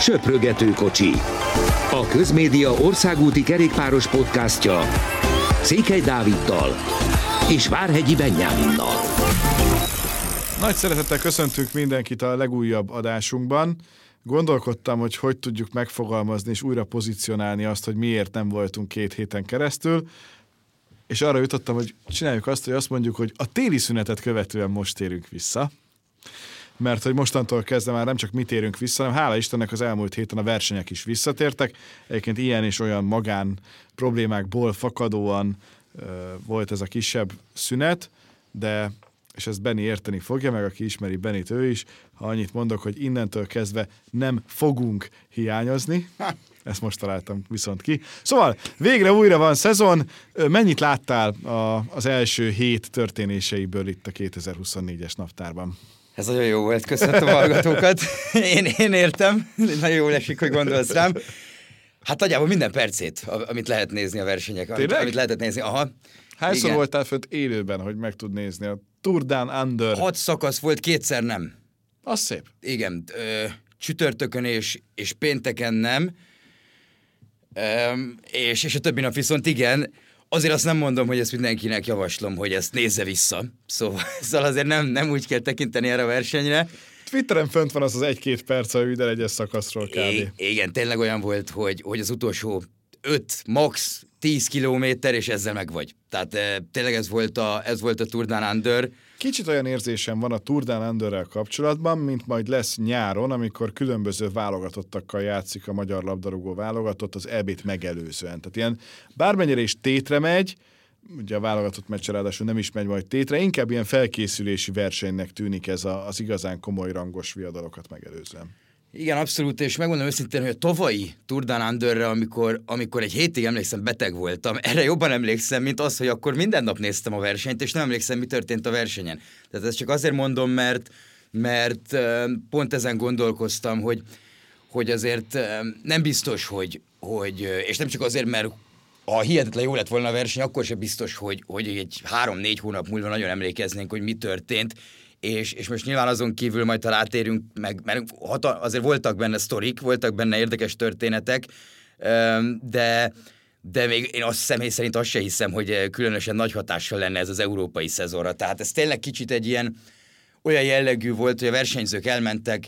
Söprögető kocsi. A Közmédia országúti kerékpáros podcastja Székely Dáviddal és Várhegyi Benyáminnal. Nagy szeretettel köszöntünk mindenkit a legújabb adásunkban. Gondolkodtam, hogy hogy tudjuk megfogalmazni és újra pozícionálni azt, hogy miért nem voltunk két héten keresztül, és arra jutottam, hogy csináljuk azt, hogy azt mondjuk, hogy a téli szünetet követően most térünk vissza mert hogy mostantól kezdve már nem csak mi térünk vissza, hanem hála Istennek az elmúlt héten a versenyek is visszatértek. Egyébként ilyen és olyan magán problémákból fakadóan ö, volt ez a kisebb szünet, de és ezt Benni érteni fogja, meg aki ismeri Benit ő is, ha annyit mondok, hogy innentől kezdve nem fogunk hiányozni. Ezt most találtam viszont ki. Szóval végre újra van szezon. Mennyit láttál a, az első hét történéseiből itt a 2024-es naptárban? Ez nagyon jó volt, köszönöm a hallgatókat. Én, én értem, nagyon jól esik, hogy gondolsz rám. Hát nagyjából minden percét, amit lehet nézni a versenyek. Amit, amit lehetett nézni, aha. Hányszor Igen. voltál fönt élőben, hogy meg tud nézni a Tour Down Under? Hat szakasz volt, kétszer nem. Az szép. Igen, ö, csütörtökön és, és pénteken nem. Ö, és, és a többi nap viszont igen. Azért azt nem mondom, hogy ezt mindenkinek javaslom, hogy ezt nézze vissza. Szóval, szóval azért nem, nem úgy kell tekinteni erre a versenyre. Twitteren fönt van az az egy-két perc a minden egyes szakaszról kb. I- igen, tényleg olyan volt, hogy, hogy az utolsó 5, max 10 kilométer, és ezzel meg vagy. Tehát e, tényleg ez volt a, ez volt a Tour Down Under. Kicsit olyan érzésem van a Tour Down Underrel kapcsolatban, mint majd lesz nyáron, amikor különböző válogatottakkal játszik a magyar labdarúgó válogatott az EB-t megelőzően. Tehát ilyen bármennyire is tétre megy, ugye a válogatott meccs ráadásul nem is megy majd tétre, inkább ilyen felkészülési versenynek tűnik ez a, az igazán komoly rangos viadalokat megelőzően. Igen, abszolút, és megmondom őszintén, hogy a tavalyi Tour Underre, amikor, amikor egy hétig emlékszem, beteg voltam, erre jobban emlékszem, mint az, hogy akkor minden nap néztem a versenyt, és nem emlékszem, mi történt a versenyen. Tehát ezt csak azért mondom, mert, mert pont ezen gondolkoztam, hogy, hogy azért nem biztos, hogy, hogy, és nem csak azért, mert ha hihetetlen jó lett volna a verseny, akkor sem biztos, hogy, hogy egy három-négy hónap múlva nagyon emlékeznénk, hogy mi történt, és, és most nyilván azon kívül majd talán átérünk meg, mert hata, azért voltak benne sztorik, voltak benne érdekes történetek, de, de még én azt személy szerint azt se hiszem, hogy különösen nagy hatással lenne ez az európai szezonra. Tehát ez tényleg kicsit egy ilyen olyan jellegű volt, hogy a versenyzők elmentek,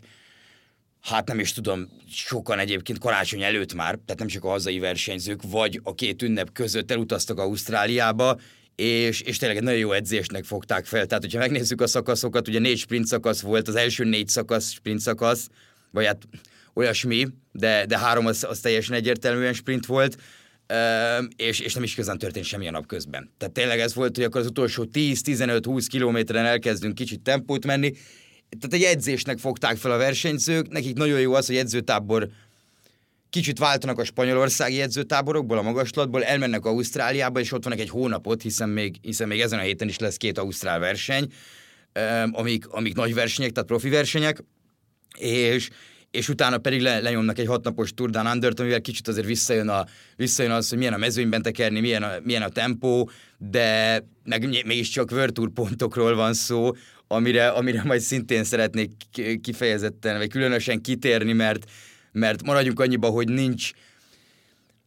hát nem is tudom, sokan egyébként karácsony előtt már, tehát nem csak a hazai versenyzők, vagy a két ünnep között elutaztak Ausztráliába, és, és tényleg egy nagyon jó edzésnek fogták fel. Tehát, hogyha megnézzük a szakaszokat, ugye négy sprint szakasz volt, az első négy szakasz sprint szakasz, vagy hát olyasmi, de, de három az, az teljesen egyértelműen sprint volt, és, és nem is igazán történt semmi a nap közben. Tehát tényleg ez volt, hogy akkor az utolsó 10-15-20 kilométeren elkezdünk kicsit tempót menni, tehát egy edzésnek fogták fel a versenyzők, nekik nagyon jó az, hogy edzőtábor kicsit váltanak a spanyolországi edzőtáborokból, a magaslatból, elmennek Ausztráliába, és ott vannak egy hónapot, hiszen még, hiszen még ezen a héten is lesz két ausztrál verseny, amik, amik nagy versenyek, tehát profi versenyek, és, és utána pedig le, lenyomnak egy hatnapos Tour Down under amivel kicsit azért visszajön, a, visszajön az, hogy milyen a mezőnyben tekerni, milyen a, milyen a tempó, de meg mégiscsak World Tour pontokról van szó, amire, amire majd szintén szeretnék kifejezetten, vagy különösen kitérni, mert, mert maradjunk annyiba, hogy nincs,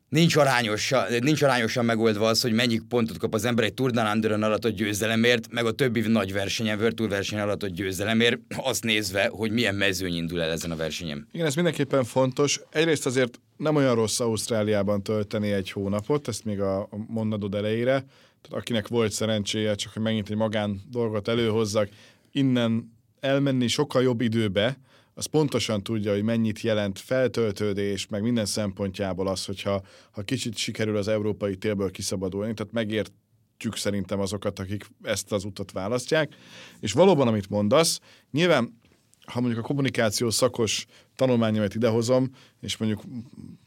nincs arányosan, nincs arányosan megoldva az, hogy mennyi pontot kap az ember egy Tour Down Under-en alatt győzelemért, meg a többi nagy versenyen, World Tour versenyen alatt győzelemért, azt nézve, hogy milyen mezőny indul el ezen a versenyen. Igen, ez mindenképpen fontos. Egyrészt azért nem olyan rossz Ausztráliában tölteni egy hónapot, ezt még a mondatod elejére, tehát akinek volt szerencséje, csak hogy megint egy magán dolgot előhozzak, innen elmenni sokkal jobb időbe, az pontosan tudja, hogy mennyit jelent feltöltődés, meg minden szempontjából az, hogyha ha kicsit sikerül az európai télből kiszabadulni, tehát megértjük szerintem azokat, akik ezt az utat választják. És valóban, amit mondasz, nyilván ha mondjuk a kommunikáció szakos tanulmányomat idehozom, és mondjuk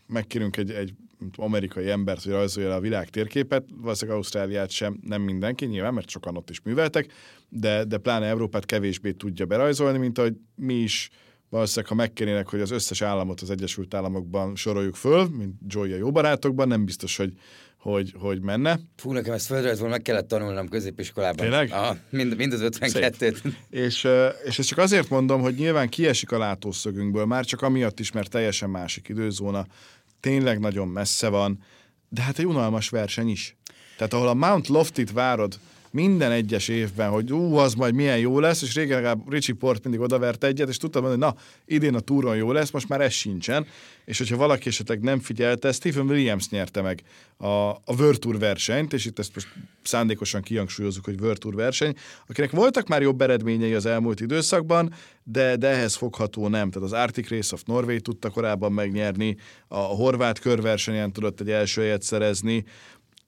megkérünk egy, egy amerikai embert, hogy rajzolja a világ térképet, valószínűleg Ausztráliát sem, nem mindenki, nyilván, mert sokan ott is műveltek, de, de pláne Európát kevésbé tudja berajzolni, mint ahogy mi is valószínűleg, ha megkérnének, hogy az összes államot az Egyesült Államokban soroljuk föl, mint Joy-a jó barátokban, nem biztos, hogy, hogy, hogy menne. Fú, nekem ezt földrajzból meg kellett tanulnom középiskolában. Tényleg? Aha, mind, mind az 52-t. És, és ezt csak azért mondom, hogy nyilván kiesik a látószögünkből, már csak amiatt is, mert teljesen másik időzóna, tényleg nagyon messze van, de hát egy unalmas verseny is. Tehát ahol a Mount Loftit várod minden egyes évben, hogy ú, az majd milyen jó lesz, és régen legalább Richie Port mindig odavert egyet, és tudtam mondani, hogy na, idén a túron jó lesz, most már ez sincsen, és hogyha valaki esetleg nem figyelte, Stephen Williams nyerte meg a, a World Tour versenyt, és itt ezt most szándékosan kihangsúlyozzuk, hogy World Tour verseny, akinek voltak már jobb eredményei az elmúlt időszakban, de, de ehhez fogható nem. Tehát az Arctic Race of Norway tudta korábban megnyerni, a horvát körversenyen tudott egy első helyet szerezni,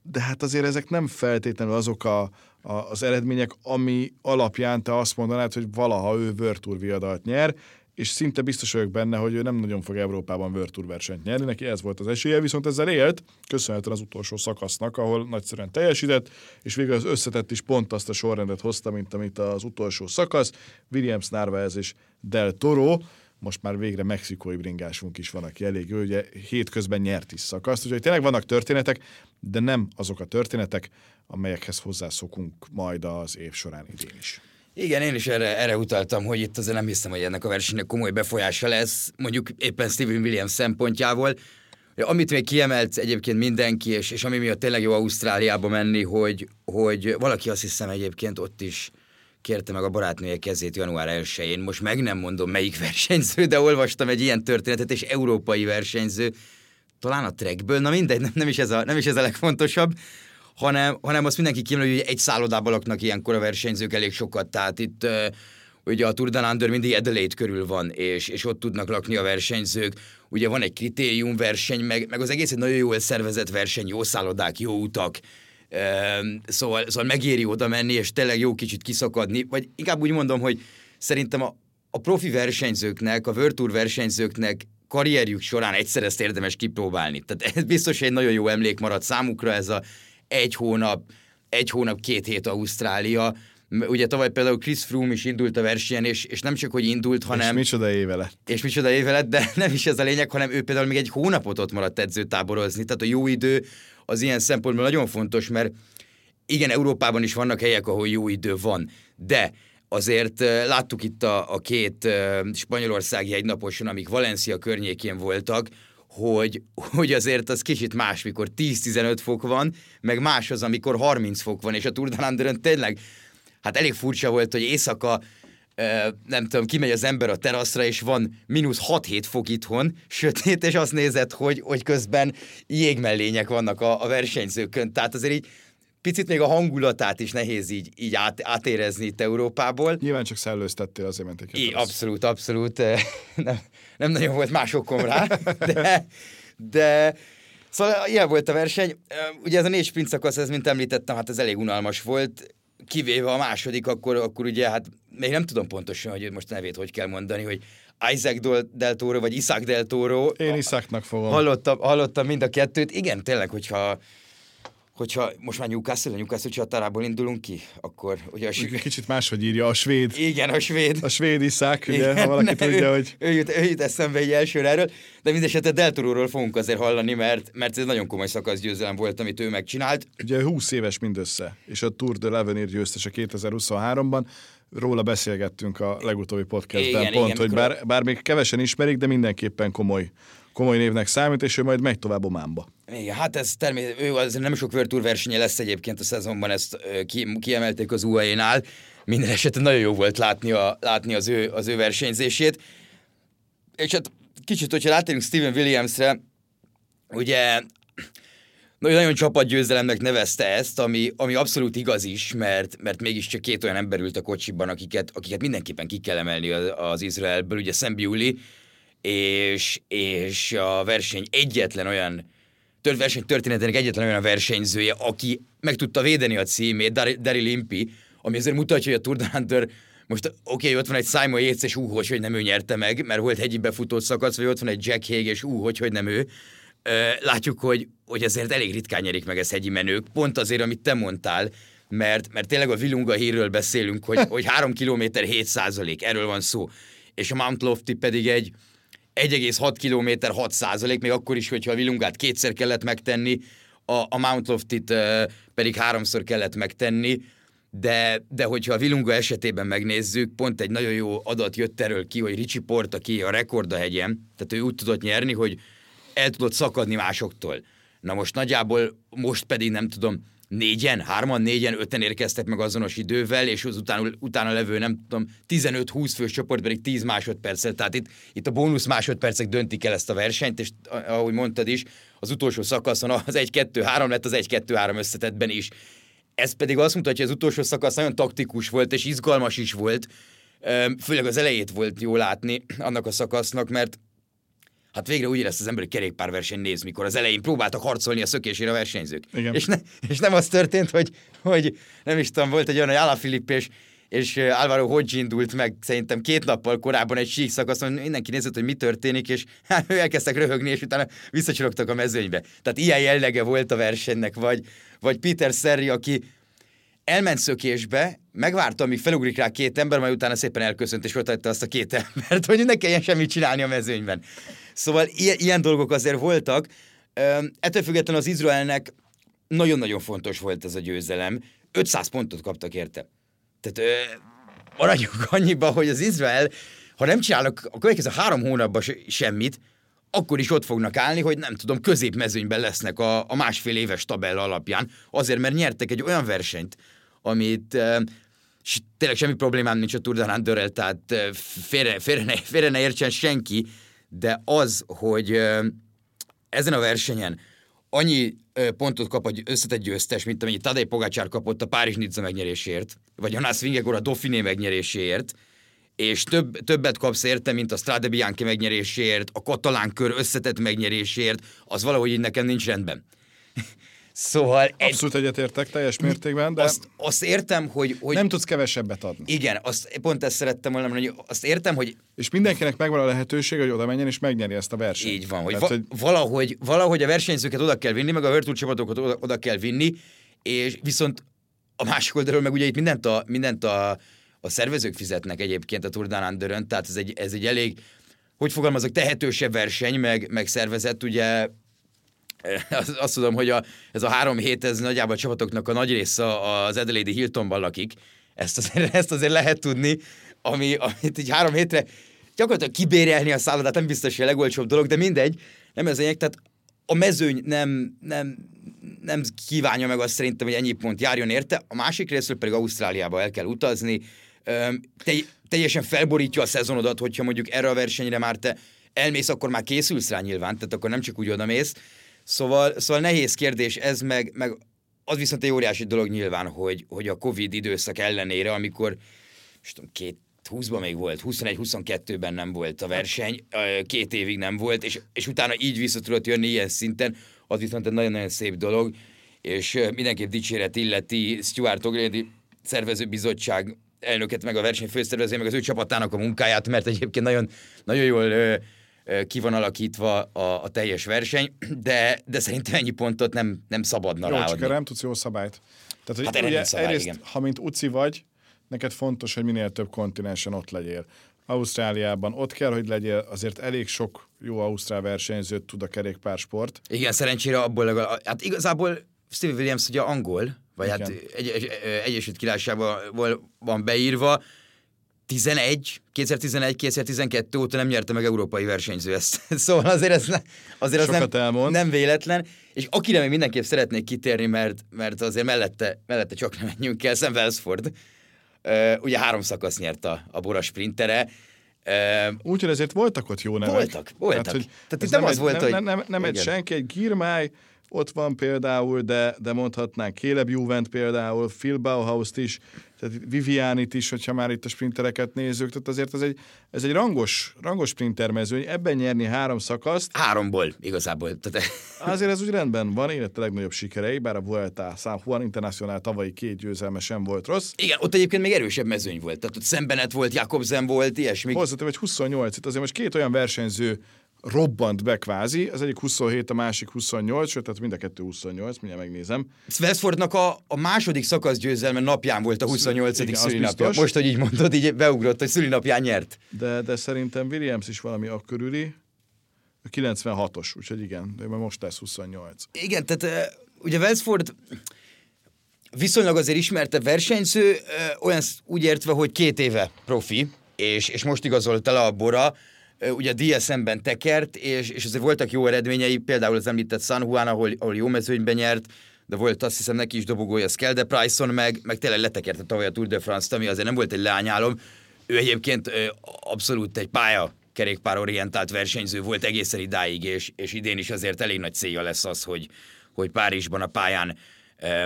de hát azért ezek nem feltétlenül azok a, az eredmények, ami alapján te azt mondanád, hogy valaha ő Tour viadalt nyer, és szinte biztos vagyok benne, hogy ő nem nagyon fog Európában Tour versenyt nyerni, neki ez volt az esélye, viszont ezzel élt, köszönhetően az utolsó szakasznak, ahol nagyszerűen teljesített, és végül az összetett is pont azt a sorrendet hozta, mint amit az utolsó szakasz, Williams, Narváez és Del Toro, most már végre mexikói bringásunk is van, aki elég jó, ugye hétközben nyert is szakaszt, úgyhogy tényleg vannak történetek, de nem azok a történetek, amelyekhez hozzászokunk majd az év során idén is. Igen, én is erre, erre utaltam, hogy itt azért nem hiszem, hogy ennek a versenynek komoly befolyása lesz, mondjuk éppen Steven Williams szempontjából. Amit még kiemelt egyébként mindenki, és, és ami miatt tényleg jó Ausztráliába menni, hogy, hogy valaki azt hiszem egyébként ott is kérte meg a barátnője kezét január 1-én. Most meg nem mondom melyik versenyző, de olvastam egy ilyen történetet, és európai versenyző, talán a trackből, na mindegy, nem, nem, is, ez a, nem is ez a legfontosabb, hanem, hanem azt mindenki kiemeli, hogy egy szállodában laknak ilyenkor a versenyzők elég sokat, tehát itt ugye a Tour de Lander mindig Adelaide körül van, és, és ott tudnak lakni a versenyzők. Ugye van egy kritériumverseny, meg, meg az egész egy nagyon jól szervezett verseny, jó szállodák, jó utak, Szóval, szóval megéri oda menni, és tényleg jó kicsit kiszakadni, vagy inkább úgy mondom, hogy szerintem a, a profi versenyzőknek, a World Tour versenyzőknek karrierjük során egyszer ezt érdemes kipróbálni. Tehát ez biztos egy nagyon jó emlék maradt számukra ez a egy hónap, egy hónap, két hét Ausztrália. Ugye tavaly például Chris Froome is indult a versenyen, és, és nem csak, hogy indult, hanem... És micsoda éve lett. És micsoda éve lett, de nem is ez a lényeg, hanem ő például még egy hónapot ott maradt edzőtáborozni. Tehát a jó idő az ilyen szempontból nagyon fontos, mert igen, Európában is vannak helyek, ahol jó idő van, de azért láttuk itt a, a két spanyolországi egynaposon, amik Valencia környékén voltak, hogy, hogy azért az kicsit más, mikor 10-15 fok van, meg más az, amikor 30 fok van, és a Tour de tényleg, hát elég furcsa volt, hogy éjszaka nem tudom, kimegy az ember a teraszra, és van mínusz 6-7 fok itthon, sötét, és azt nézed, hogy, hogy közben jégmellények vannak a, a versenyzőkön. Tehát azért így picit még a hangulatát is nehéz így, így át, átérezni itt Európából. Nyilván csak szellőztettél, azért mentek I, Abszolút, abszolút. Nem, nem nagyon volt más okom rá, de, de Szóval ilyen volt a verseny. Ugye ez a négy sprint szakasz, ez, mint említettem, hát ez elég unalmas volt kivéve a második, akkor, akkor ugye hát még nem tudom pontosan, hogy most nevét hogy kell mondani, hogy Isaac Del Toro, vagy Isaac Del Toro. Én Isaacnak fogom. Hallottam, hallottam mind a kettőt. Igen, tényleg, hogyha hogyha most már Newcastle, a Newcastle csatárából indulunk ki, akkor ugye a svéd... Kicsit máshogy írja, a svéd. Igen, a svéd. A svéd iszák, ugye, Igen, ha valaki ne, tudja, ő, hogy... Ő jut, ő jut eszembe egy elsőre erről, de mindesetre Deltoróról fogunk azért hallani, mert, mert ez nagyon komoly szakaszgyőzelem volt, amit ő megcsinált. Ugye 20 éves mindössze, és a Tour de l'Avenir győztese 2023-ban, róla beszélgettünk a legutóbbi podcastben, igen, pont, igen, hogy bár, bár még kevesen ismerik, de mindenképpen komoly komoly névnek számít, és ő majd megy tovább Ománba. Igen, hát ez természetesen, ő az nem sok World versenye lesz egyébként a szezonban, ezt ki, kiemelték az UAE-nál. Minden esetben nagyon jó volt látni, a, látni az, ő, az ő versenyzését. És hát kicsit, hogyha rátérünk Steven Williamsre, ugye nagyon csapatgyőzelemnek nevezte ezt, ami, ami abszolút igaz is, mert, mert mégiscsak két olyan ember ült a kocsiban, akiket, akiket mindenképpen ki kell emelni az, az Izraelből, ugye Szembiuli, és, és a verseny egyetlen olyan tört verseny történetének egyetlen olyan versenyzője, aki meg tudta védeni a címét, Daryl Limpi, ami azért mutatja, hogy a Tour de Hunter most oké, okay, ott van egy Simon Yates, és ú, hogy, hogy nem ő nyerte meg, mert volt hegyi befutott szakasz, vagy ott van egy Jack Hague, és ú, hogy, hogy nem ő. Látjuk, hogy, hogy azért elég ritkán nyerik meg ez hegyi menők, pont azért, amit te mondtál, mert, mert tényleg a Vilunga hírről beszélünk, hogy, hogy 3 km 7 százalék, erről van szó. És a Mount Lofty pedig egy, 1,6 km 6 százalék, még akkor is, hogyha a Vilungát kétszer kellett megtenni, a, a Mount Loftit pedig háromszor kellett megtenni, de, de hogyha a Vilunga esetében megnézzük, pont egy nagyon jó adat jött erről ki, hogy Ricsi Port, aki a rekord a hegyen, tehát ő úgy tudott nyerni, hogy el tudott szakadni másoktól. Na most nagyjából, most pedig nem tudom, négyen, hárman, négyen, öten érkeztek meg azonos idővel, és az utána, utána levő, nem tudom, 15-20 fős csoport pedig 10 másodperccel. Tehát itt, itt a bónusz másodpercek döntik el ezt a versenyt, és ahogy mondtad is, az utolsó szakaszon az 1-2-3 lett az 1-2-3 összetetben is. Ez pedig azt mutatja, hogy az utolsó szakasz nagyon taktikus volt, és izgalmas is volt, főleg az elejét volt jó látni annak a szakasznak, mert hát végre úgy érezte az ember, hogy kerékpárverseny néz, mikor az elején próbáltak harcolni a szökésére a versenyzők. Igen. És, ne, és nem az történt, hogy, hogy nem is tudom, volt egy olyan, hogy Ala Filip és, és Álvaro Hodge indult meg szerintem két nappal korábban egy sík szakaszon, mindenki nézett, hogy mi történik, és hát, ő elkezdtek röhögni, és utána visszacsorogtak a mezőnybe. Tehát ilyen jellege volt a versenynek, vagy, vagy Peter Szerri, aki elment szökésbe, megvárta, amíg felugrik rá két ember, majd utána szépen elköszönt, és ott azt a két embert, hogy ne kelljen semmit csinálni a mezőnyben. Szóval ilyen, ilyen dolgok azért voltak. Ettől függetlenül az Izraelnek nagyon-nagyon fontos volt ez a győzelem. 500 pontot kaptak érte. Tehát ö, maradjunk annyiba, hogy az Izrael, ha nem csinálnak a következő három hónapban semmit, akkor is ott fognak állni, hogy nem tudom, középmezőnyben lesznek a, a másfél éves tabella alapján, azért, mert nyertek egy olyan versenyt, amit és tényleg semmi problémám nincs a Tour de Landörrel, tehát félre, félre, ne, félre ne értsen senki, de az, hogy ezen a versenyen annyi pontot kap egy összetett győztes, mint amennyi Tadej Pogácsár kapott a Párizs Nizza megnyerésért, vagy Jonas Vingegor a Dauphiné megnyeréséért, és több, többet kapsz érte, mint a Strade Bianchi megnyeréséért, a katalán kör összetett megnyeréséért, az valahogy így nekem nincs rendben. Szóval... Abszolút egyetértek teljes mértékben, de azt, azt értem, hogy, hogy... nem tudsz kevesebbet adni. Igen, azt, pont ezt szerettem volna mondani, hogy azt értem, hogy... És mindenkinek megvan a lehetőség, hogy oda menjen és megnyeri ezt a versenyt. Így van, hogy, Tehát, va- hogy... Valahogy, valahogy a versenyzőket oda kell vinni, meg a Virtual csapatokat oda, oda kell vinni, és viszont a másik oldalról meg ugye itt mindent a, mindent a, a szervezők fizetnek egyébként a Tour Underön, tehát ez egy, ez egy elég, hogy fogalmazok, tehetősebb verseny, meg, meg szervezet, ugye azt, tudom, hogy a, ez a három hét, ez nagyjából a csapatoknak a nagy része az Adelaide Hiltonban lakik. Ezt azért, ezt azért lehet tudni, ami, amit így három hétre gyakorlatilag kibérelni a szállodát nem biztos, hogy a legolcsóbb dolog, de mindegy, nem ez lényeg, tehát a mezőny nem, nem, nem kívánja meg azt szerintem, hogy ennyi pont járjon érte, a másik részről pedig Ausztráliába el kell utazni, te, teljesen felborítja a szezonodat, hogyha mondjuk erre a versenyre már te elmész, akkor már készülsz rá nyilván, tehát akkor nem csak úgy oda mész, Szóval, szóval nehéz kérdés ez, meg, meg az viszont egy óriási dolog nyilván, hogy, hogy a Covid időszak ellenére, amikor tudom, két 20-ban még volt, 21-22-ben nem volt a verseny, két évig nem volt, és, és utána így vissza tudott jönni ilyen szinten, az viszont egy nagyon-nagyon szép dolog, és mindenképp dicséret illeti Stuart O'Grady szervezőbizottság elnöket, meg a verseny főszervező, meg az ő csapatának a munkáját, mert egyébként nagyon, nagyon jól ki van alakítva a, a teljes verseny, de, de szerintem ennyi pontot nem, nem szabadna jó, ráadni. Csak nem tudsz jó szabályt. Tehát, hogy Hát ugye, szabály, egyrészt, igen. ha mint uci vagy, neked fontos, hogy minél több kontinensen ott legyél. Ausztráliában ott kell, hogy legyél, azért elég sok jó ausztrál versenyzőt tud a kerékpársport. Igen, szerencsére abból legalább, hát igazából Steve Williams ugye angol, vagy Igen. hát egy, egy, Egyesült Királyságban van beírva, 11, 2011-2012 óta nem nyerte meg európai versenyző ezt. Szóval azért ez, ne, azért az Sokat nem, elmond. nem véletlen. És akire még mindenképp szeretnék kitérni, mert, mert azért mellette, mellette csak nem menjünk el, Sam Wellsford. Uh, ugye három szakasz nyert a, a Bora sprintere. Uh, Úgyhogy ezért voltak ott jó nevek. Voltak, voltak. Tehát, hogy Tehát ez itt nem az egy, volt, nem, hogy- Nem, nem, nem egy senki, egy Girmály, ott van például, de, de mondhatnánk Caleb Juvent például, Phil Bauhaus-t is, tehát Vivianit is, hogyha már itt a sprintereket nézzük, tehát azért ez egy, ez egy rangos, rangos sprintermezőny, ebben nyerni három szakaszt, háromból igazából. Tehát, azért ez úgy rendben van, élete legnagyobb sikerei, bár a Vuelta, San Juan Internacional tavalyi két győzelme sem volt rossz. igen, ott egyébként még erősebb mezőny volt. Tehát ott Szembenet volt, Jakobsen volt, ilyesmi. Hozzáteszem, hogy 28 itt azért most két olyan versenyző robbant be kvázi, az egyik 27, a másik 28, sőt, tehát mind a kettő 28, mindjárt megnézem. Westfordnak a, a második szakasz győzelme napján volt a 28. Igen, szülinapja. Most, hogy így mondod, így beugrott, hogy szülinapján nyert. De, de szerintem Williams is valami a körüli, a 96-os, úgyhogy igen, de most lesz 28. Igen, tehát ugye Welsford viszonylag azért ismerte versenyző, olyan úgy értve, hogy két éve profi, és, és most igazolt el a Bora, ugye DSM-ben tekert, és, és azért voltak jó eredményei, például az említett San Juan, ahol, ahol jó mezőnyben nyert, de volt azt hiszem neki is dobogója Skelde Priceon, meg, meg tényleg letekerte tavaly a Tour de France-t, ami azért nem volt egy leányálom. Ő egyébként abszolút egy pálya kerékpár orientált versenyző volt egészen idáig, és, és idén is azért elég nagy célja lesz az, hogy, hogy Párizsban a pályán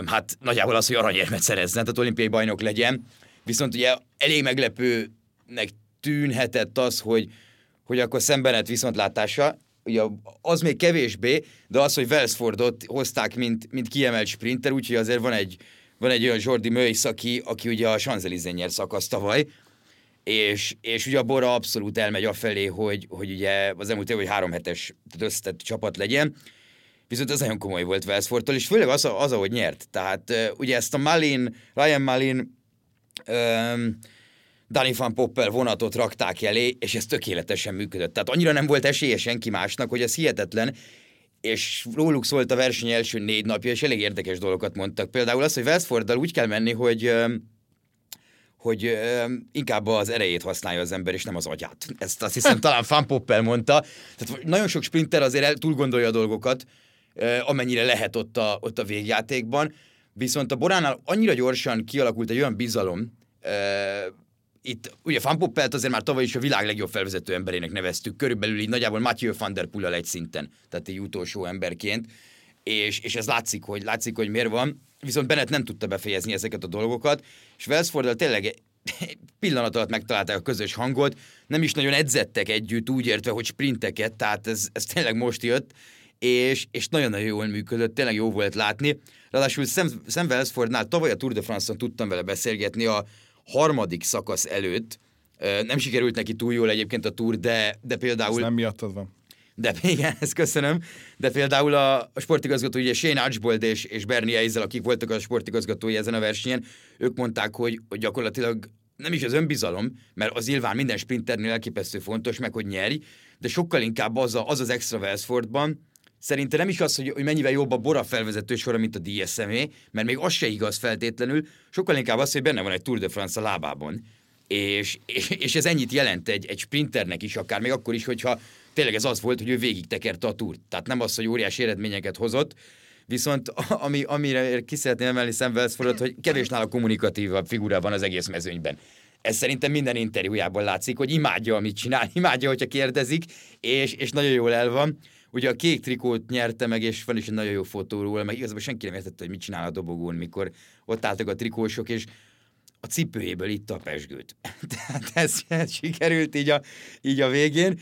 hát nagyjából az, hogy aranyérmet szerezzen, tehát olimpiai bajnok legyen. Viszont ugye elég meglepőnek tűnhetett az, hogy, hogy akkor szembenet viszontlátása, ugye az még kevésbé, de az, hogy Wellsfordot hozták, mint, mint kiemelt sprinter, úgyhogy azért van egy, van egy olyan Jordi Möjsz, aki, aki ugye a Champs-Élysées nyer szakasz tavaly, és, és ugye a Bora abszolút elmegy afelé, hogy, hogy ugye az elmúlt év, hogy három hetes összetett csapat legyen, viszont ez nagyon komoly volt Wellsfordtól, és főleg az, az, ahogy nyert. Tehát ugye ezt a Malin, Ryan Malin, um, Danny van Poppel vonatot rakták elé, és ez tökéletesen működött. Tehát annyira nem volt esélye senki másnak, hogy ez hihetetlen, és róluk szólt a verseny első négy napja, és elég érdekes dolgokat mondtak. Például az, hogy Westforddal úgy kell menni, hogy hogy inkább az erejét használja az ember, és nem az agyát. Ezt azt hiszem talán Van Poppel mondta. Tehát nagyon sok sprinter azért el, túl gondolja a dolgokat, amennyire lehet ott a, ott a végjátékban. Viszont a Boránál annyira gyorsan kialakult egy olyan bizalom, itt ugye Van Poppelt azért már tavaly is a világ legjobb felvezető emberének neveztük, körülbelül így nagyjából Mathieu van der Poel egy szinten, tehát egy utolsó emberként, és, és ez látszik, hogy látszik, hogy miért van, viszont Bennett nem tudta befejezni ezeket a dolgokat, és Wellsforddal tényleg pillanat alatt megtalálták a közös hangot, nem is nagyon edzettek együtt, úgy értve, hogy sprinteket, tehát ez, ez tényleg most jött, és, és nagyon-nagyon jól működött, tényleg jó volt látni. Ráadásul Sam, Sam Wellsfordnál tavaly a Tour de France-on tudtam vele beszélgetni a, harmadik szakasz előtt, nem sikerült neki túl jól egyébként a túr, de, de például... Ez nem miattad van. De igen, ezt köszönöm. De például a, a sportigazgató, ugye Shane Archbold és, és Bernie Eisel, akik voltak a sportigazgatói ezen a versenyen, ők mondták, hogy, hogy gyakorlatilag nem is az önbizalom, mert az nyilván minden sprinternél elképesztő fontos, meg hogy nyerj, de sokkal inkább az a, az, az extra Wellsfordban, Szerintem nem is az, hogy, hogy mennyivel jobb a Bora felvezető sora, mint a DSM-é, mert még az se igaz feltétlenül, sokkal inkább az, hogy benne van egy Tour de France a lábában. És, és, és ez ennyit jelent egy, egy sprinternek is, akár még akkor is, hogyha tényleg ez az volt, hogy ő végig tekerte a túrt. Tehát nem az, hogy óriási eredményeket hozott, viszont ami, amire ki szeretném emelni Szemvelszfordot, hogy kevés nála kommunikatívabb figura van az egész mezőnyben. Ez szerintem minden interjújában látszik, hogy imádja, amit csinál, imádja, hogyha kérdezik, és, és nagyon jól el van. Ugye a kék trikót nyerte meg, és van is egy nagyon jó fotó róla, meg igazából senki nem értette, hogy mit csinál a dobogón, mikor ott álltak a trikósok, és a cipőjéből itt a pesgőt. Tehát ez, ez sikerült így a, így a végén.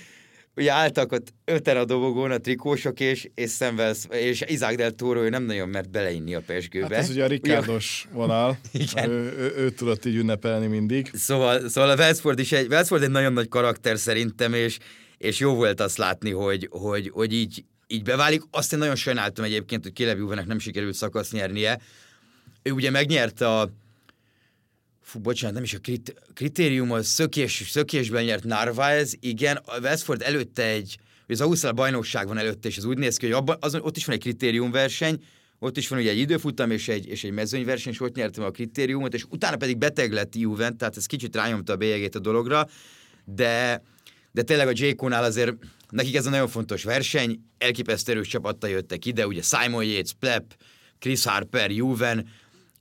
Ugye álltak ott öten a dobogón a trikósok, és, és Szemvelsz, és Izák del Toro, ő nem nagyon mert beleinni a pesgőbe. Hát ez ugye a Ricardos vonal. Igen. Ő, ő, ő, tudott így ünnepelni mindig. Szóval, szóval a Wellsford is egy, Wellsford egy nagyon nagy karakter szerintem, és, és jó volt azt látni, hogy, hogy, hogy így, így beválik. Azt én nagyon sajnáltam egyébként, hogy Caleb Juvenek nem sikerült szakasz nyernie. Ő ugye megnyerte a Fú, bocsánat, nem is a krit- kritérium, a szökés, szökésben nyert Narvaez, igen, a Westford előtte egy, az Ausztrál bajnokság van előtte, és az úgy néz ki, hogy abban, azon, ott is van egy kritériumverseny, ott is van ugye egy időfutam és egy, és egy mezőnyverseny, és ott nyertem a kritériumot, és utána pedig beteg lett Juven, tehát ez kicsit rányomta a bélyegét a dologra, de de tényleg a J.K.-nál azért nekik ez a nagyon fontos verseny, elképesztő erős csapattal jöttek ide, ugye Simon Yates, Plep, Chris Harper, Juven,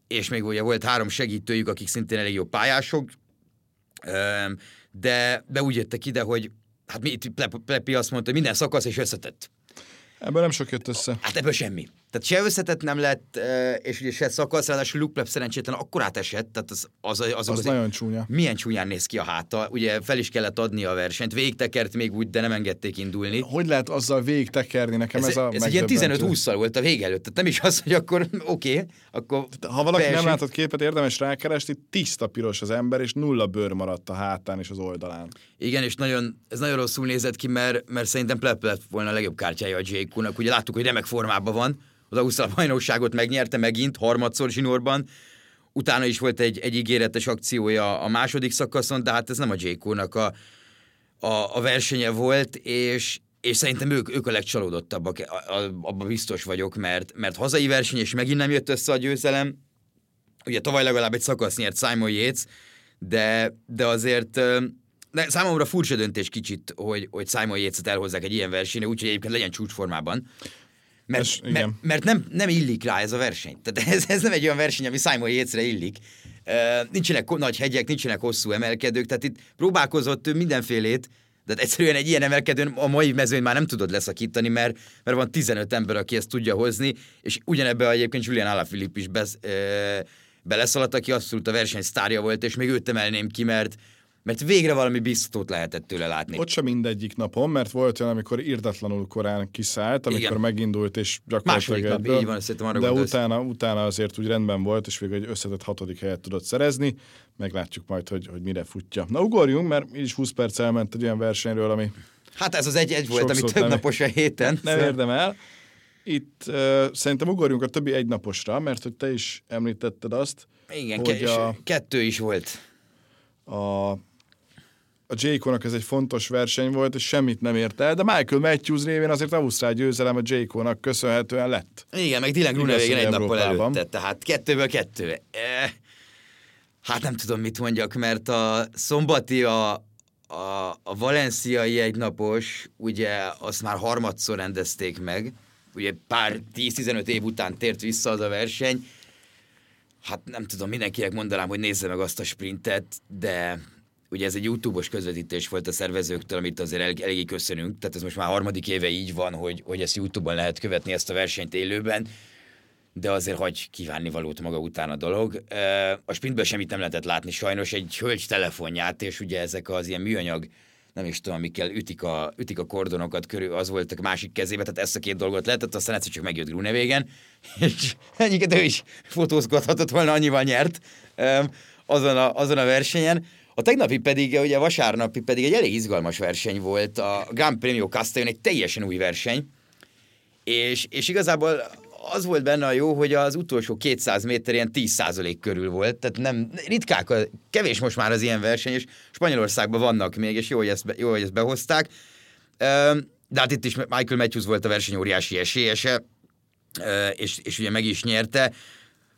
és még ugye volt három segítőjük, akik szintén elég jó pályások, de, de úgy jöttek ide, hogy hát mi, Plepi azt mondta, hogy minden szakasz és összetett. Ebből nem sok jött össze. Hát ebből semmi. Tehát se összetett nem lett, és ugye se szakasz, ráadásul Luke Pleb szerencsétlen akkor átesett, tehát az, az, az, az, az, nagyon csúnya. Milyen csúnyán néz ki a háta, ugye fel is kellett adni a versenyt, végig tekert még úgy, de nem engedték indulni. Hogy lehet azzal végig tekerni? Nekem ez, ez a Ez egy ilyen 15-20-szal volt a vég előtt, tehát nem is az, hogy akkor oké, okay, akkor Ha valaki belső... nem látott képet, érdemes rákeresni, tiszta piros az ember, és nulla bőr maradt a hátán és az oldalán. Igen, és nagyon, ez nagyon rosszul nézett ki, mert, mert szerintem Pleb lett volna a legjobb kártyája a Jake Ugye láttuk, hogy remek formában van, az Ausztrál bajnokságot megnyerte megint, harmadszor zsinórban, utána is volt egy, egy ígéretes akciója a második szakaszon, de hát ez nem a j a, a, a versenye volt, és, és szerintem ők, ők a legcsalódottabbak, abban biztos vagyok, mert, mert hazai verseny, és megint nem jött össze a győzelem. Ugye tavaly legalább egy szakasz nyert Simon Yates, de, de azért de számomra furcsa döntés kicsit, hogy, hogy Simon Yates-et elhozzák egy ilyen versenyre, úgyhogy egyébként legyen csúcsformában. Mert, es, mert, mert nem, nem illik rá ez a verseny. Tehát ez, ez nem egy olyan verseny, ami Simon Yates-re illik. Uh, nincsenek nagy hegyek, nincsenek hosszú emelkedők, tehát itt próbálkozott ő mindenfélét, de egyszerűen egy ilyen emelkedőn a mai mezőn már nem tudod leszakítani, mert, mert van 15 ember, aki ezt tudja hozni, és ugyanebben egyébként Julian Alaphilippe is besz, uh, beleszaladt, aki abszolút a verseny sztárja volt, és még őt emelném ki, mert, mert végre valami biztatót lehetett tőle látni. Ott sem mindegyik napon, mert volt olyan, amikor irdatlanul korán kiszállt, amikor Igen. megindult, és gyakorlatilag Második nap, így van, szerintem arra De utána, utána azért úgy rendben volt, és végül egy összetett hatodik helyet tudott szerezni. Meglátjuk majd, hogy, hogy mire futja. Na ugorjunk, mert így is 20 perc elment egy olyan versenyről, ami... Hát ez az egy-egy volt, ami több napos a héten. Nem érdemel. Itt uh, szerintem ugorjunk a többi egynaposra, mert hogy te is említetted azt, Igen, hogy ke- a, kettő is volt. A a Jayconak ez egy fontos verseny volt, és semmit nem ért el, de Michael Matthews révén azért Ausztrál győzelem a Jayconak köszönhetően lett. Igen, meg Dylan Grunewagen egy nappal előtte, tehát kettőből kettő. E, hát nem tudom, mit mondjak, mert a szombati a, a, a valenciai egynapos, ugye azt már harmadszor rendezték meg, ugye pár 10-15 év után tért vissza az a verseny, hát nem tudom, mindenkinek mondanám, hogy nézze meg azt a sprintet, de ugye ez egy YouTube-os közvetítés volt a szervezőktől, amit azért el, eléggé köszönünk, tehát ez most már harmadik éve így van, hogy, hogy ezt YouTube-on lehet követni, ezt a versenyt élőben, de azért hagy kívánni valót maga után a dolog. A sprintből semmit nem lehetett látni, sajnos egy hölgy telefonját, és ugye ezek az ilyen műanyag nem is tudom, amikkel ütik a, ütik a kordonokat körül, az volt a másik kezébe, tehát ezt a két dolgot lehetett, aztán egyszer csak megjött Grunevégen, és ennyiket ő is fotózgathatott volna, annyival nyert azon a, azon a versenyen. A tegnapi pedig, ugye vasárnapi pedig egy elég izgalmas verseny volt, a Grand Premio Castellon egy teljesen új verseny, és, és igazából az volt benne a jó, hogy az utolsó 200 méter ilyen 10% körül volt, tehát nem, ritkák, kevés most már az ilyen verseny, és Spanyolországban vannak még, és jó, hogy ezt, jó, hogy ezt behozták. De hát itt is Michael Matthews volt a verseny óriási esélyese, és, és ugye meg is nyerte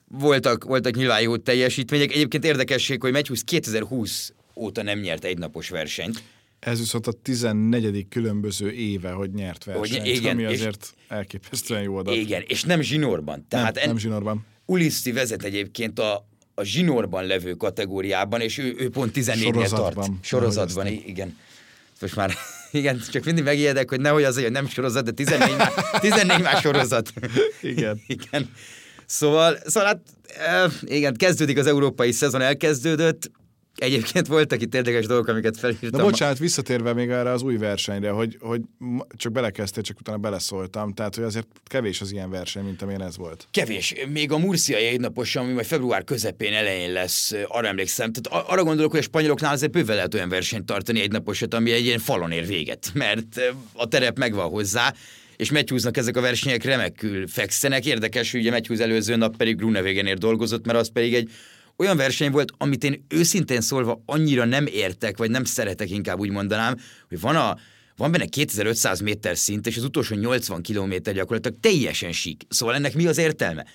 voltak, voltak nyilván jó teljesítmények. Egyébként érdekesség, hogy Matthews 2020 óta nem nyert egy napos versenyt. Ez viszont a 14. különböző éve, hogy nyert versenyt, hogy, igen, ami azért és, elképesztően jó adat. Igen, és nem zsinórban. Tehát nem, en, nem zsinórban. Ulissi vezet egyébként a, a zsinórban levő kategóriában, és ő, ő pont 14-nél tart. Sorozatban, igen. Most már, igen, csak mindig megijedek, hogy nehogy az, hogy nem sorozat, de 14 már, 14 már sorozat. igen. igen. Szóval, szóval hát, igen, kezdődik az európai szezon, elkezdődött, Egyébként voltak itt érdekes dolgok, amiket felírtam. De bocsánat, visszatérve még erre az új versenyre, hogy, hogy csak belekezdtél, csak utána beleszóltam, tehát hogy azért kevés az ilyen verseny, mint amilyen ez volt. Kevés. Még a Murcia egynapos, ami majd február közepén elején lesz, arra emlékszem. Tehát arra gondolok, hogy a spanyoloknál azért bőven lehet olyan versenyt tartani egynaposat, ami egy ilyen falon ér véget, mert a terep megvan hozzá és Matthewsnak ezek a versenyek remekül fekszenek. Érdekes, hogy ugye Matthews előző nap pedig Grunewagenért dolgozott, mert az pedig egy olyan verseny volt, amit én őszintén szólva annyira nem értek, vagy nem szeretek, inkább úgy mondanám, hogy van a van benne 2500 méter szint, és az utolsó 80 kilométer gyakorlatilag teljesen sík. Szóval ennek mi az értelme?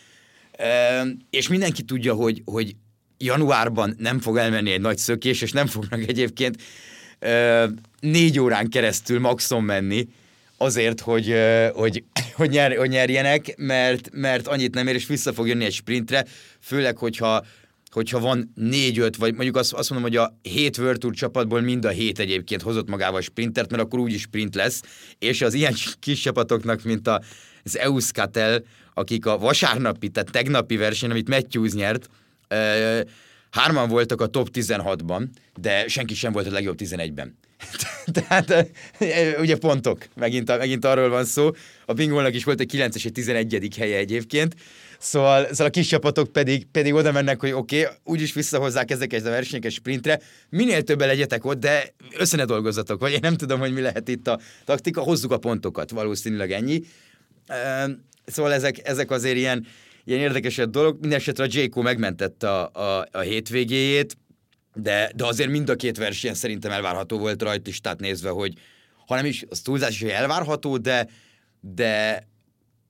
E, és mindenki tudja, hogy, hogy januárban nem fog elmenni egy nagy szökés, és nem fognak egyébként e, négy órán keresztül maxon menni, azért, hogy, hogy, hogy, nyer, hogy nyerjenek, mert, mert annyit nem ér, és vissza fog jönni egy sprintre, főleg, hogyha hogyha van négy-öt, vagy mondjuk azt, azt mondom, hogy a hét World Tour csapatból mind a hét egyébként hozott magával sprintert, mert akkor úgyis sprint lesz, és az ilyen kis csapatoknak, mint a, az Euskatel, akik a vasárnapi, tehát tegnapi verseny, amit Matthews nyert, hárman voltak a top 16-ban, de senki sem volt a legjobb 11-ben. Tehát ugye pontok, megint, megint arról van szó. A bingolnak is volt egy 9 és egy 11. helye egyébként. Szóval, szóval a kis csapatok pedig, pedig oda mennek, hogy oké, okay, úgyis visszahozzák ezeket a versenyeket sprintre, minél többen legyetek ott, de össze ne dolgozzatok, vagy én nem tudom, hogy mi lehet itt a taktika, hozzuk a pontokat, valószínűleg ennyi. Szóval ezek, ezek azért ilyen, ilyen érdekesebb dolog. Mindenesetre a J.K. megmentette a, a, a hétvégéjét, de, de azért mind a két verseny szerintem elvárható volt rajta is, tehát nézve, hogy hanem is, az túlzás is, elvárható, de, de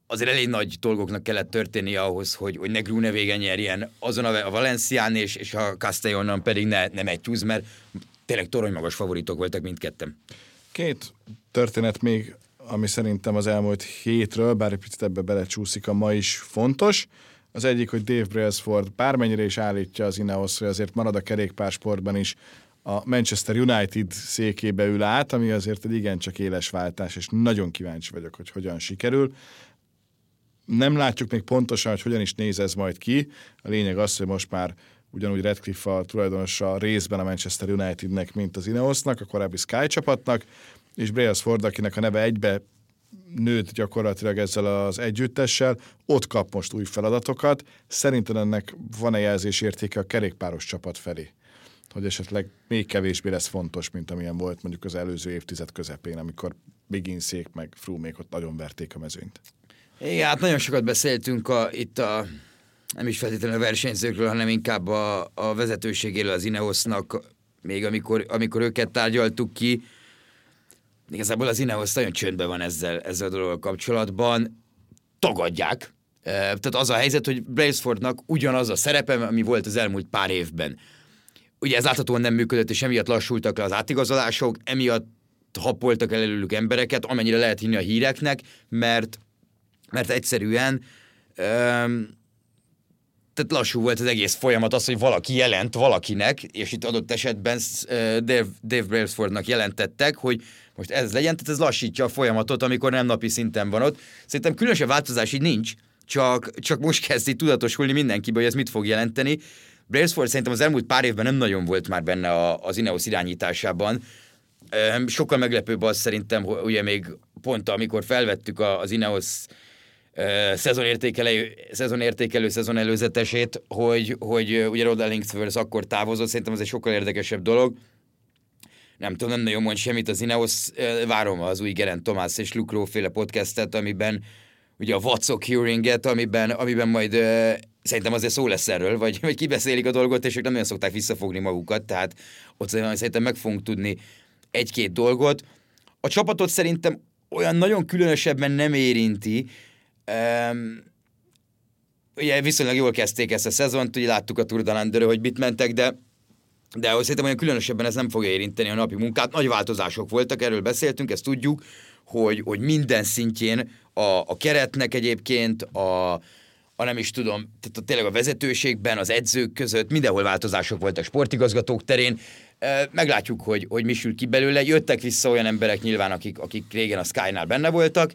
azért elég nagy dolgoknak kellett történnie ahhoz, hogy, hogy ne vége nyerjen azon a, a Valencián, és, és a Castellonon pedig ne, ne Matthews, mert tényleg torony magas favoritok voltak mindketten. Két történet még, ami szerintem az elmúlt hétről, bár egy picit ebbe belecsúszik a ma is fontos. Az egyik, hogy Dave Brailsford bármennyire is állítja az Ineos, hogy azért marad a kerékpársportban is a Manchester United székébe ül át, ami azért egy igencsak éles váltás, és nagyon kíváncsi vagyok, hogy hogyan sikerül. Nem látjuk még pontosan, hogy hogyan is néz ez majd ki. A lényeg az, hogy most már ugyanúgy Redcliffe a tulajdonosa részben a Manchester Unitednek, mint az Ineosnak, a korábbi Sky csapatnak, és Brailsford, akinek a neve egybe nőtt gyakorlatilag ezzel az együttessel, ott kap most új feladatokat. Szerinted ennek van-e jelzésértéke a kerékpáros csapat felé? Hogy esetleg még kevésbé lesz fontos, mint amilyen volt mondjuk az előző évtized közepén, amikor Bigginszék meg Frumék ott nagyon verték a mezőnyt. Igen, hát nagyon sokat beszéltünk a, itt a nem is feltétlenül a versenyzőkről, hanem inkább a, a vezetőségéről az Ineosnak, még amikor, amikor őket tárgyaltuk ki, igazából az Ineos nagyon csöndben van ezzel, ezzel a dologgal kapcsolatban, tagadják. Tehát az a helyzet, hogy Bracefordnak ugyanaz a szerepe, ami volt az elmúlt pár évben. Ugye ez láthatóan nem működött, és emiatt lassultak le az átigazolások, emiatt happoltak el előlük embereket, amennyire lehet hinni a híreknek, mert, mert egyszerűen um, tehát lassú volt az egész folyamat, az, hogy valaki jelent valakinek, és itt adott esetben Dave, Dave Brailsfordnak jelentettek, hogy most ez legyen, tehát ez lassítja a folyamatot, amikor nem napi szinten van ott. Szerintem különösebb változás így nincs, csak, csak most kezdi tudatosulni mindenkibe, hogy ez mit fog jelenteni. Brailsford szerintem az elmúlt pár évben nem nagyon volt már benne a, az Ineos irányításában. Sokkal meglepőbb az szerintem, hogy ugye még pont amikor felvettük az Ineos szezonértékelő, szezonértékelő szezon előzetesét, hogy, hogy ugye Rod Ellingsworth akkor távozott, szerintem ez egy sokkal érdekesebb dolog. Nem tudom, nem nagyon mond semmit az Ineos, várom az új Gerent Tomás és Luke féle podcastet, amiben ugye a What's Hearing-et, amiben, amiben majd uh, szerintem azért szó lesz erről, vagy, vagy kibeszélik a dolgot, és ők nem olyan szokták visszafogni magukat, tehát ott szerintem meg fogunk tudni egy-két dolgot. A csapatot szerintem olyan nagyon különösebben nem érinti, Um, ugye viszonylag jól kezdték ezt a szezont, ugye láttuk a Tour de hogy mit mentek, de de ahogy szerintem olyan különösebben ez nem fogja érinteni a napi munkát. Nagy változások voltak, erről beszéltünk, ezt tudjuk, hogy, hogy minden szintjén a, a keretnek egyébként, a, a nem is tudom, tehát a, tényleg a vezetőségben, az edzők között, mindenhol változások voltak sportigazgatók terén. Meglátjuk, hogy, hogy mi sül ki belőle. Jöttek vissza olyan emberek nyilván, akik, akik régen a Sky-nál benne voltak,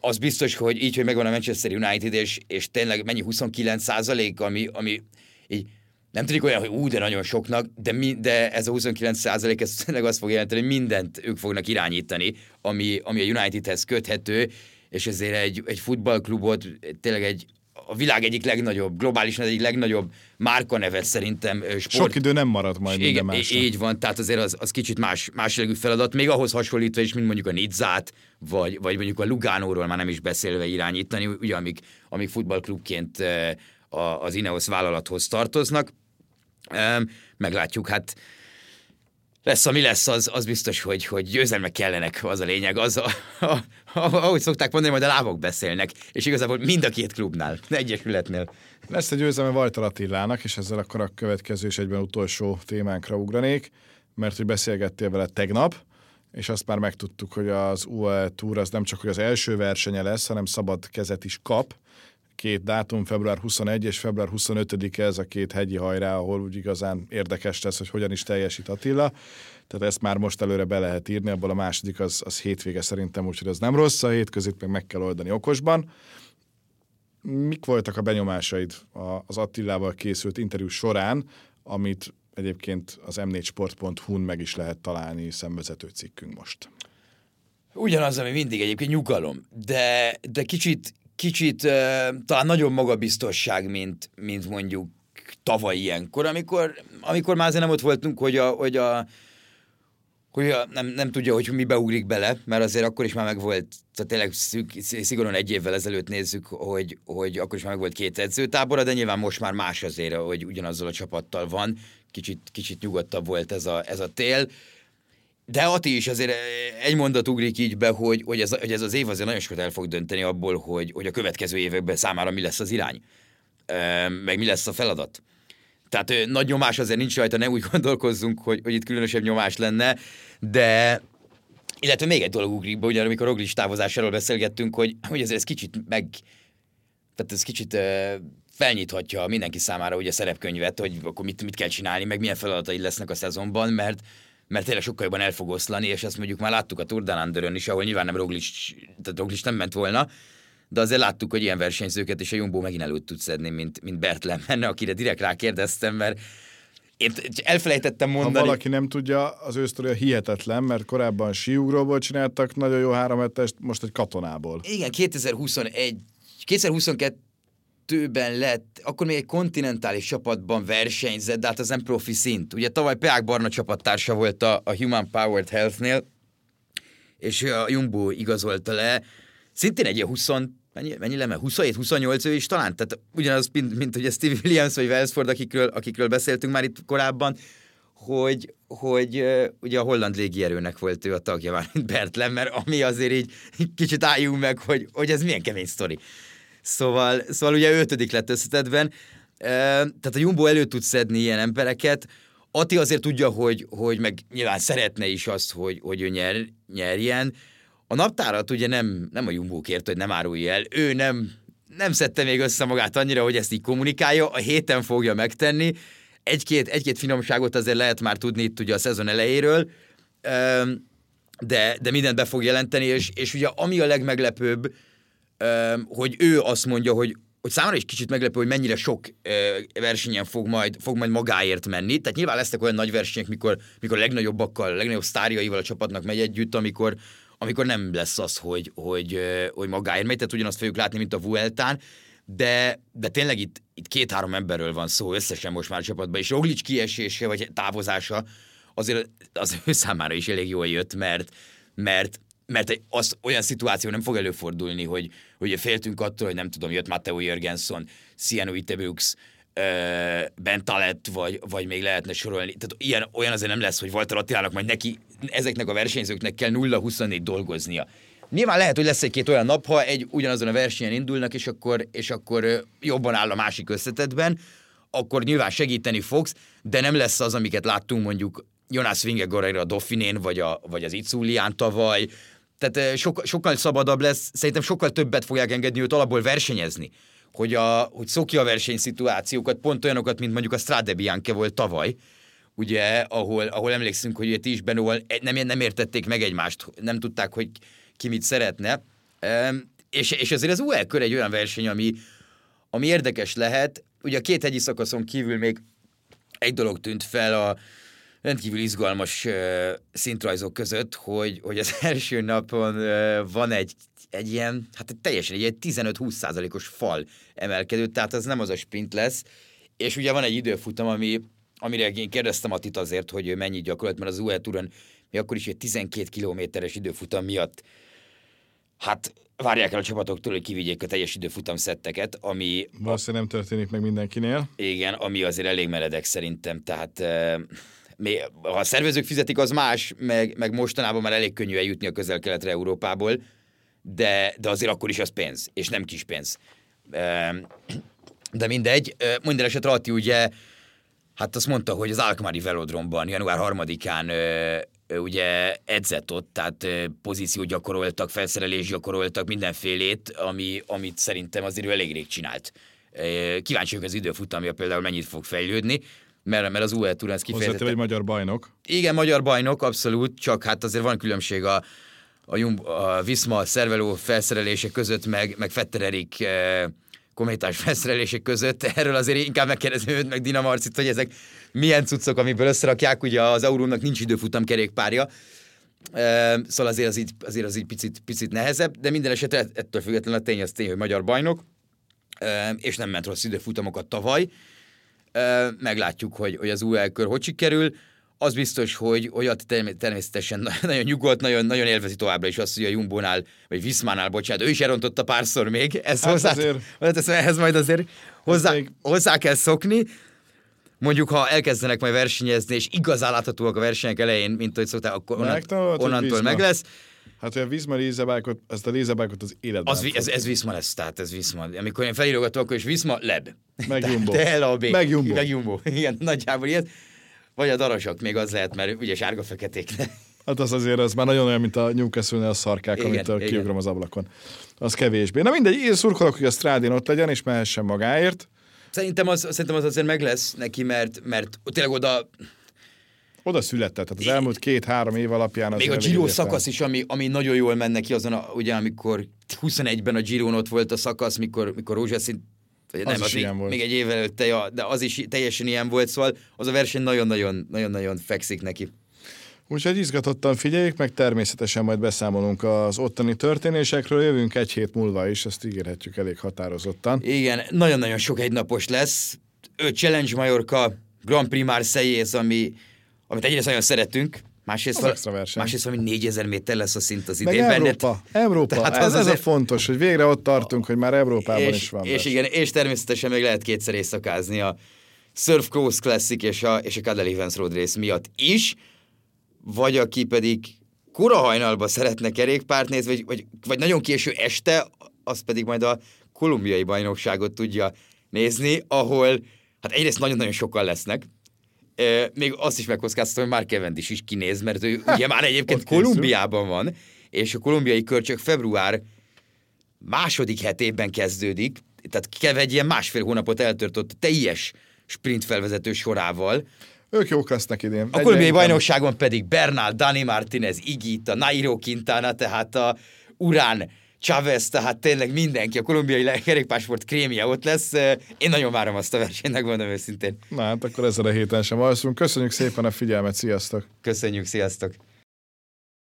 az biztos, hogy így, hogy megvan a Manchester United, és, és tényleg mennyi 29 százalék, ami, ami így nem tudjuk olyan, hogy ú, de nagyon soknak, de, mi, de ez a 29 százalék, ez tényleg azt fog jelenteni, hogy mindent ők fognak irányítani, ami, ami a Unitedhez köthető, és ezért egy, egy futballklubot, tényleg egy, a világ egyik legnagyobb, globálisan egyik legnagyobb márkanevet szerintem sport. Sok idő nem marad majd minden másra. Így van, tehát azért az, az kicsit más, más feladat, még ahhoz hasonlítva is, mint mondjuk a Nizzát, vagy, vagy mondjuk a Lugánóról már nem is beszélve irányítani, ugye amik, amik futballklubként az Ineos vállalathoz tartoznak. Meglátjuk, hát lesz, ami lesz, az, az biztos, hogy, hogy győzelmek kellenek, az a lényeg. Az, a, a, a, ahogy szokták mondani, majd a lábok beszélnek, és igazából mind a két klubnál, egyesületnél. Lesz egy győzelme Vajtal Attilának, és ezzel akkor a következő és egyben utolsó témánkra ugranék, mert hogy beszélgettél vele tegnap, és azt már megtudtuk, hogy az UAE Tour az nem csak hogy az első versenye lesz, hanem szabad kezet is kap, két dátum, február 21 és február 25-e ez a két hegyi hajrá, ahol úgy igazán érdekes lesz, hogy hogyan is teljesít Attila. Tehát ezt már most előre be lehet írni, abból a második az, az hétvége szerintem, úgyhogy az nem rossz, a hétközött meg meg kell oldani okosban. Mik voltak a benyomásaid az Attilával készült interjú során, amit egyébként az m4sport.hu-n meg is lehet találni szemvezető cikkünk most? Ugyanaz, ami mindig egyébként nyugalom, de, de kicsit, kicsit talán nagyobb magabiztosság, mint, mint mondjuk tavaly ilyenkor, amikor, amikor már azért nem ott voltunk, hogy a, hogy a hogy a, nem, nem tudja, hogy mi beugrik bele, mert azért akkor is már meg volt, tehát tényleg szűk, szigorúan egy évvel ezelőtt nézzük, hogy, hogy akkor is már meg volt két edzőtábora, de nyilván most már más azért, hogy ugyanazzal a csapattal van, kicsit, kicsit nyugodtabb volt ez a, ez a tél. De Ati is azért egy mondat ugrik így be, hogy, hogy, ez, hogy ez az év azért nagyon sokat el fog dönteni abból, hogy, hogy a következő években számára mi lesz az irány, meg mi lesz a feladat. Tehát nagy nyomás azért nincs rajta, ne úgy gondolkozzunk, hogy, hogy itt különösebb nyomás lenne, de illetve még egy dolog ugrik be, ugye amikor Roglic távozásáról beszélgettünk, hogy, hogy azért ez kicsit meg, tehát ez kicsit felnyithatja mindenki számára ugye a szerepkönyvet, hogy akkor mit, mit kell csinálni, meg milyen feladatai lesznek a szezonban, mert mert tényleg sokkal jobban el fog oszlani, és ezt mondjuk már láttuk a Tour de is, ahol nyilván nem Roglic, tehát Roglic nem ment volna, de azért láttuk, hogy ilyen versenyzőket és a Jumbo megint előtt tud szedni, mint, mint Bert Lemmenne, akire direkt rákérdeztem, mert én elfelejtettem mondani. Ha valaki nem tudja, az ő sztoria hihetetlen, mert korábban síugróból csináltak nagyon jó három most egy katonából. Igen, 2021, 2022 ben lett, akkor még egy kontinentális csapatban versenyzett, de hát az nem profi szint. Ugye tavaly Peák Barna csapattársa volt a, a Human Powered Health-nél, és a Jumbo igazolta le, szintén egy ilyen 20, mennyi, mennyi leme? 27-28 ő is talán, tehát ugyanaz, mint, mint ugye Steve Williams vagy Wellsford, akikről, akikről beszéltünk már itt korábban, hogy, hogy ugye a holland légierőnek volt ő a tagja már, mint Bert Lemmer, ami azért így kicsit álljunk meg, hogy, hogy ez milyen kemény sztori. Szóval, szóval ugye ötödik lett összetetben. Tehát a Jumbo elő tud szedni ilyen embereket. Ati azért tudja, hogy, hogy meg nyilván szeretne is azt, hogy, hogy ő nyer, nyerjen. A naptárat ugye nem, nem a Jumbo kért, hogy nem árulja el. Ő nem, nem szedte még össze magát annyira, hogy ezt így kommunikálja. A héten fogja megtenni. Egy-két, egy-két finomságot azért lehet már tudni itt ugye a szezon elejéről, de, de mindent be fog jelenteni, és, és ugye ami a legmeglepőbb, hogy ő azt mondja, hogy hogy számára is kicsit meglepő, hogy mennyire sok versenyen fog majd, fog majd magáért menni. Tehát nyilván lesznek olyan nagy versenyek, mikor, mikor legnagyobbakkal, a legnagyobb sztárjaival a csapatnak megy együtt, amikor, amikor nem lesz az, hogy, hogy, hogy magáért megy, tehát ugyanazt fogjuk látni, mint a Vueltán, de, de tényleg itt, itt két-három emberről van szó összesen most már a csapatban, és Roglic kiesése vagy távozása azért az ő számára is elég jól jött, mert, mert mert az olyan szituáció nem fog előfordulni, hogy, hogy féltünk attól, hogy nem tudom, jött Matteo Jörgenson, Sianu Itebux, Ben Talet, vagy, vagy még lehetne sorolni. Tehát ilyen, olyan azért nem lesz, hogy Walter Attilának majd neki, ezeknek a versenyzőknek kell 0-24 dolgoznia. Nyilván lehet, hogy lesz egy-két olyan nap, ha egy ugyanazon a versenyen indulnak, és akkor, és akkor jobban áll a másik összetetben, akkor nyilván segíteni fogsz, de nem lesz az, amiket láttunk mondjuk Jonas Vingegaard a Dauphinén, vagy, a, vagy az Iculián tavaly, tehát sok, sokkal szabadabb lesz, szerintem sokkal többet fogják engedni őt alapból versenyezni, hogy, a, hogy szokja a versenyszituációkat, pont olyanokat, mint mondjuk a Strade Bianche volt tavaly, ugye, ahol, ahol emlékszünk, hogy ti is Benóval nem, nem értették meg egymást, nem tudták, hogy ki mit szeretne. És, és azért az UL kör egy olyan verseny, ami, ami érdekes lehet. Ugye a két hegyi szakaszon kívül még egy dolog tűnt fel a, rendkívül izgalmas uh, szintrajzok között, hogy, hogy az első napon uh, van egy, egy ilyen, hát teljesen egy 15-20 százalékos fal emelkedő, tehát az nem az a sprint lesz, és ugye van egy időfutam, ami, amire én kérdeztem Atit azért, hogy mennyi gyakorolt, mert az UE Touron mi akkor is egy 12 kilométeres időfutam miatt hát várják el a csapatoktól, hogy kivigyék a teljes időfutam szetteket, ami... Valószínűleg nem történik meg mindenkinél. Igen, ami azért elég meredek szerintem, tehát ha a szervezők fizetik, az más, meg, meg mostanában már elég könnyű eljutni a közel-keletre Európából, de, de azért akkor is az pénz, és nem kis pénz. De mindegy, minden esetre Atti ugye, hát azt mondta, hogy az Alkmaari Velodromban január 3-án ugye edzett ott, tehát pozíciót gyakoroltak, felszerelés gyakoroltak, mindenfélét, ami, amit szerintem azért ő elég rég csinált. Kíváncsi vagyok az időfutamja például mennyit fog fejlődni mert, mert az UE Tour ez kifejezetten... egy magyar bajnok. Igen, magyar bajnok, abszolút, csak hát azért van különbség a, a, Jumbo, a Visma szervelő felszerelése között, meg, meg Fetter Erik eh, kométás felszerelések között. Erről azért inkább megkérdezem őt, meg Dina Marcit, hogy ezek milyen cuccok, amiből összerakják. Ugye az Aurónak nincs időfutam kerékpárja, eh, szóval azért az így, azért az így picit, picit nehezebb, de minden esetre ettől függetlenül a tény az tény, hogy magyar bajnok, eh, és nem ment rossz időfutamokat tavaly meglátjuk, hogy, hogy az UL kör hogy sikerül. Az biztos, hogy, hogy természetesen nagyon nyugodt, nagyon, nagyon élvezi továbbra is azt, hogy a Jumbónál, vagy Viszmánál, bocsánat, ő is elrontotta párszor még, ezt hát hozzá, azért, ehhez majd azért hozzá, hozzá kell szokni. mondjuk ha elkezdenek majd versenyezni, és igazán láthatóak a versenyek elején, mint ahogy szokták, akkor onnan, Megtanulod, hogy onnantól meg lesz. Hát, hogy a Vizma lézebákot, ezt a lézebákot az életben Az, vi- ez, ez Viszma lesz, tehát ez Viszma. Amikor én felírogatom, akkor is Viszma, leb. Meg Jumbo. Te LAB. Meg Jumbo. Meg Jumbo. Igen, nagyjából ilyet. Vagy a darasak, még az lehet, mert ugye sárga-feketék. Hát az azért az már nagyon olyan, mint a Newcastle-nél a szarkák, Igen, amitől igen. kiugrom az ablakon. Az kevésbé. Na mindegy, én szurkolok, hogy a Strádin ott legyen, és mehessen magáért. Szerintem az, szerintem az azért meg lesz neki, mert, mert tényleg oda, Oda született, tehát az elmúlt két-három év alapján az még a Giro szakasz is, ami, ami nagyon jól menne ki azon, a, ugye amikor 21-ben a Giron ott volt a szakasz, mikor, mikor rózsaszín vagy Az nem, az még, ilyen volt. még egy évvel előtte, ja, de az is teljesen ilyen volt, szóval az a verseny nagyon-nagyon, fekszik neki. Úgyhogy izgatottan figyeljük, meg természetesen majd beszámolunk az ottani történésekről, jövünk egy hét múlva is, ezt ígérhetjük elég határozottan. Igen, nagyon-nagyon sok egynapos lesz. Ő Challenge Majorca, Grand Prix Marseille, ami, amit egyrészt nagyon szeretünk, másrészt, Az verseny. másrészt valami 4000 méter lesz a szint az Meg idén. Európa, Európa. Tehát ez, az ez a fontos, hogy végre ott tartunk, hogy már Európában és, is van és igen, és természetesen még lehet kétszer éjszakázni a Surf Cross Classic és a, és a Cadel Evans Road Race miatt is, vagy aki pedig kora hajnalba szeretne kerékpárt nézni, vagy, vagy, vagy nagyon késő este, az pedig majd a kolumbiai bajnokságot tudja nézni, ahol hát egyrészt nagyon-nagyon sokan lesznek, E, még azt is megkockáztatom, hogy már Cavendish is kinéz, mert ő ugye már egyébként. Kolumbiában van, és a kolumbiai kör csak február második hetében kezdődik, tehát Kev egy ilyen másfél hónapot eltörtött teljes sprint felvezető sorával. Ők jók lesznek idén. A kolumbiai bajnokságon pedig Bernal, Dani Martinez, Igita, Nairo Quintana, tehát a Urán, Chavez, tehát tényleg mindenki, a kolumbiai kerékpársport krémje ott lesz. Én nagyon várom azt a versenyt, megmondom őszintén. Na hát akkor ezzel a héten sem alszunk. Köszönjük szépen a figyelmet, sziasztok! Köszönjük, sziasztok!